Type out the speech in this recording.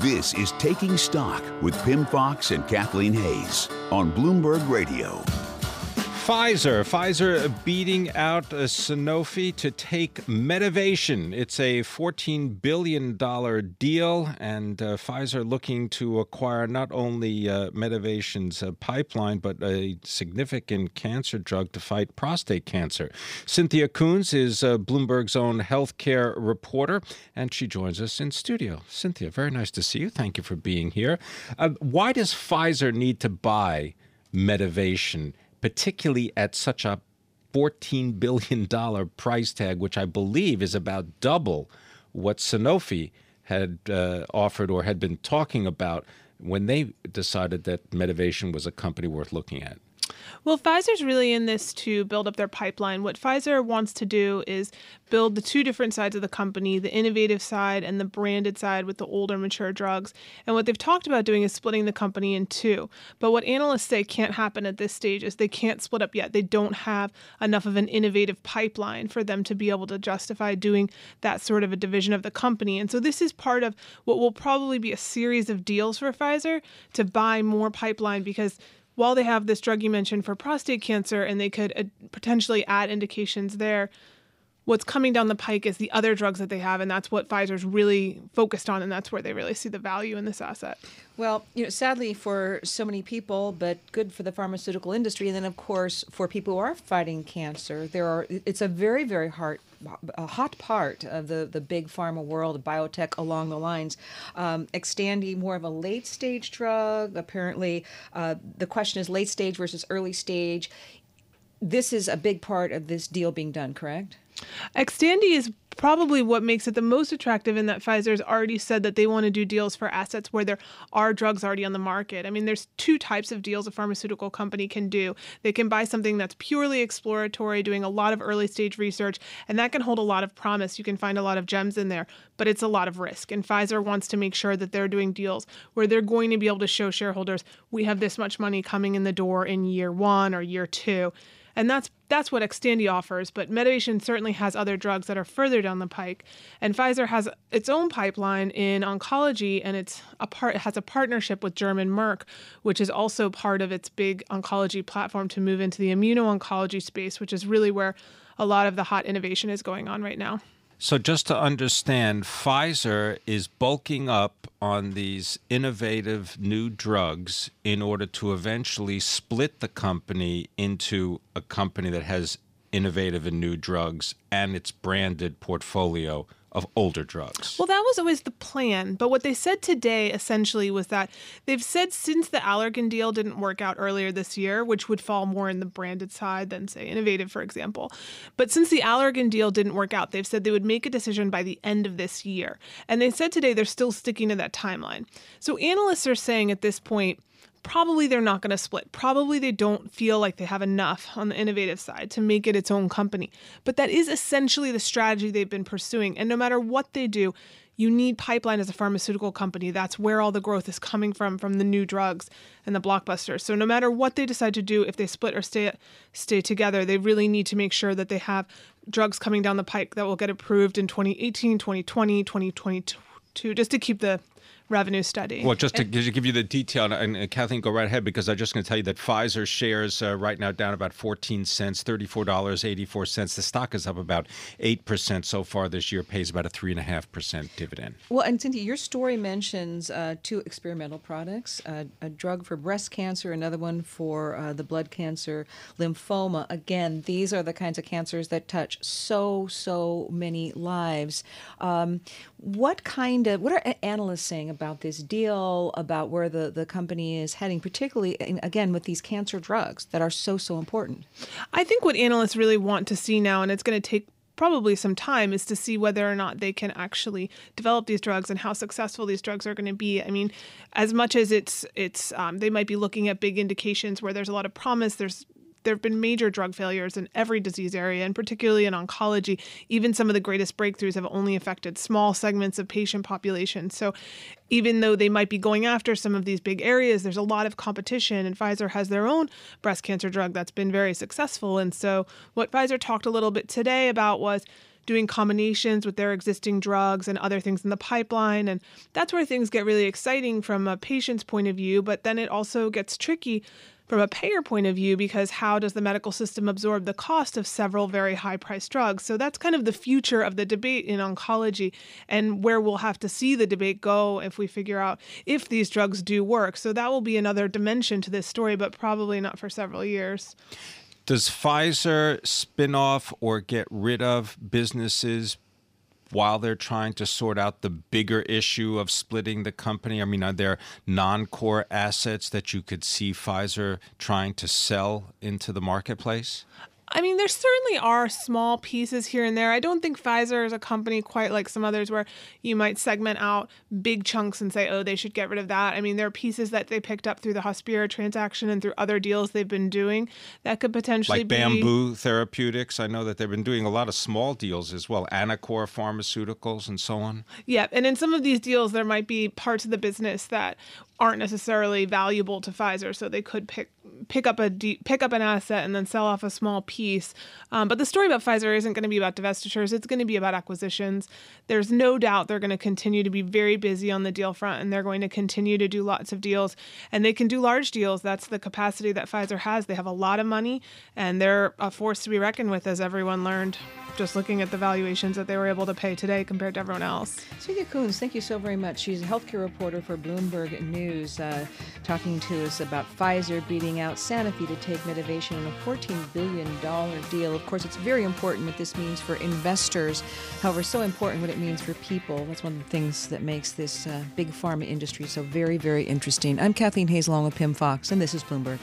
This is Taking Stock with Pimm Fox and Kathleen Hays on Bloomberg Radio. Pfizer. Pfizer beating out uh, Sanofi to take Medivation. It's a $14 billion deal, and uh, Pfizer looking to acquire not only uh, Medivation's uh, pipeline, but a significant cancer drug to fight prostate cancer. Cynthia Koons is uh, Bloomberg's own healthcare reporter, and she joins us in studio. Cynthia, very nice to see you. Thank you for being here. Uh, why does Pfizer need to buy Medivation? Particularly at such a $14 billion price tag, which I believe is about double what Sanofi had uh, offered or had been talking about when they decided that Medivation was a company worth looking at. Well, Pfizer's really in this to build up their pipeline. What Pfizer wants to do is build the two different sides of the company the innovative side and the branded side with the older, mature drugs. And what they've talked about doing is splitting the company in two. But what analysts say can't happen at this stage is they can't split up yet. They don't have enough of an innovative pipeline for them to be able to justify doing that sort of a division of the company. And so this is part of what will probably be a series of deals for Pfizer to buy more pipeline because while they have this drug you mentioned for prostate cancer and they could uh, potentially add indications there, what's coming down the pike is the other drugs that they have, and that's what Pfizer's really focused on, and that's where they really see the value in this asset. Well, you know, sadly for so many people, but good for the pharmaceutical industry, and then of course for people who are fighting cancer, there are. It's a very, very hard a hot part of the, the big pharma world, biotech along the lines. Um, Xtandi, more of a late stage drug. Apparently, uh, the question is late stage versus early stage. This is a big part of this deal being done, correct? Xtandi is probably what makes it the most attractive in that Pfizer's already said that they want to do deals for assets where there are drugs already on the market. I mean, there's two types of deals a pharmaceutical company can do. They can buy something that's purely exploratory, doing a lot of early stage research, and that can hold a lot of promise. You can find a lot of gems in there, but it's a lot of risk. And Pfizer wants to make sure that they're doing deals where they're going to be able to show shareholders we have this much money coming in the door in year 1 or year 2 and that's that's what Xtandi offers. But Medivation certainly has other drugs that are further down the pike, and Pfizer has its own pipeline in oncology, and it's a part has a partnership with German Merck, which is also part of its big oncology platform to move into the immuno-oncology space, which is really where a lot of the hot innovation is going on right now. So, just to understand, Pfizer is bulking up on these innovative new drugs in order to eventually split the company into a company that has innovative and new drugs and its branded portfolio of older drugs. Well, that was always the plan. But what they said today essentially was that they've said since the Allergan deal didn't work out earlier this year, which would fall more in the branded side than, say, Innovative, for example. But since the Allergan deal didn't work out, they've said they would make a decision by the end of this year. And they said today they're still sticking to that timeline. So analysts are saying at this point, probably they're not going to split. Probably they don't feel like they have enough on the innovative side to make it its own company. But that is essentially the strategy they've been pursuing. And no matter what they do, you need pipeline as a pharmaceutical company. That's where all the growth is coming from from the new drugs and the blockbusters. So no matter what they decide to do, if they split or stay stay together, they really need to make sure that they have drugs coming down the pike that will get approved in 2018, 2020, 2022 just to keep the revenue study. Well, just to, give you the detail, and, and, Kathleen, go right ahead because I'm just going to tell you that Pfizer shares uh, right now down about 14 cents, $34.84. The stock is up about 8% so far this year, pays about a 3.5% dividend. Well, and Cynthia, your story mentions uh, two experimental products uh, a drug for breast cancer, another one for uh, the blood cancer, lymphoma. Again, these are the kinds of cancers that touch so, so many lives. Um, what kind of, what are analysts saying about this deal, about where the, the company is heading, particularly, again, with these cancer drugs that are so, so important? I think what analysts really want to see now, and it's going to take probably some time is to see whether or not they can actually develop these drugs and how successful these drugs are going to be. I mean, as much as it's it's um, they might be looking at big indications where there's a lot of promise. There's there have been major drug failures in every disease area, and particularly in oncology. Even some of the greatest breakthroughs have only affected small segments of patient populations. So, even though they might be going after some of these big areas, there's a lot of competition, and Pfizer has their own breast cancer drug that's been very successful. And so, what Pfizer talked a little bit today about was doing combinations with their existing drugs and other things in the pipeline. And that's where things get really exciting from a patient's point of view, but then it also gets tricky from a payer point of view because how does the medical system absorb the cost of several very high priced drugs? So that's kind of the future of the debate in oncology and where we'll have to see the debate go if we figure out if these drugs do work. So that will be another dimension to this story, but probably not for several years. Does Pfizer spin off or get rid of businesses while they're trying to sort out the bigger issue of splitting the company? I mean, are there non core assets that you could see Pfizer trying to sell into the marketplace? I mean, there certainly are small pieces here and there. I don't think Pfizer is a company quite like some others where you might segment out big chunks and say, oh, they should get rid of that. I mean, there are pieces that they picked up through the Hospira transaction and through other deals they've been doing that could potentially like be. Bamboo Therapeutics. I know that they've been doing a lot of small deals as well, Anacor Pharmaceuticals and so on. Yeah. And in some of these deals, there might be parts of the business that aren't necessarily valuable to Pfizer, so they could pick pick up a pick up an asset and then sell off a small piece. Um, but the story about Pfizer isn't going to be about divestitures; it's going to be about acquisitions. There's no doubt they're going to continue to be very busy on the deal front, and they're going to continue to do lots of deals. And they can do large deals. That's the capacity that Pfizer has. They have a lot of money, and they're a force to be reckoned with, as everyone learned just looking at the valuations that they were able to pay today compared to everyone else. Cynthia Koons, thank you so very much. She's a healthcare reporter for Bloomberg News, uh, talking to us about Pfizer beating out Sanofi to take Medivation in a $14 billion deal. Of course, it's very important what this means for investors. However, so important what it means for people. That's one of the things that makes this uh, big pharma industry so very, very interesting. I'm Kathleen Hays along with Pimm Fox, and this is Bloomberg.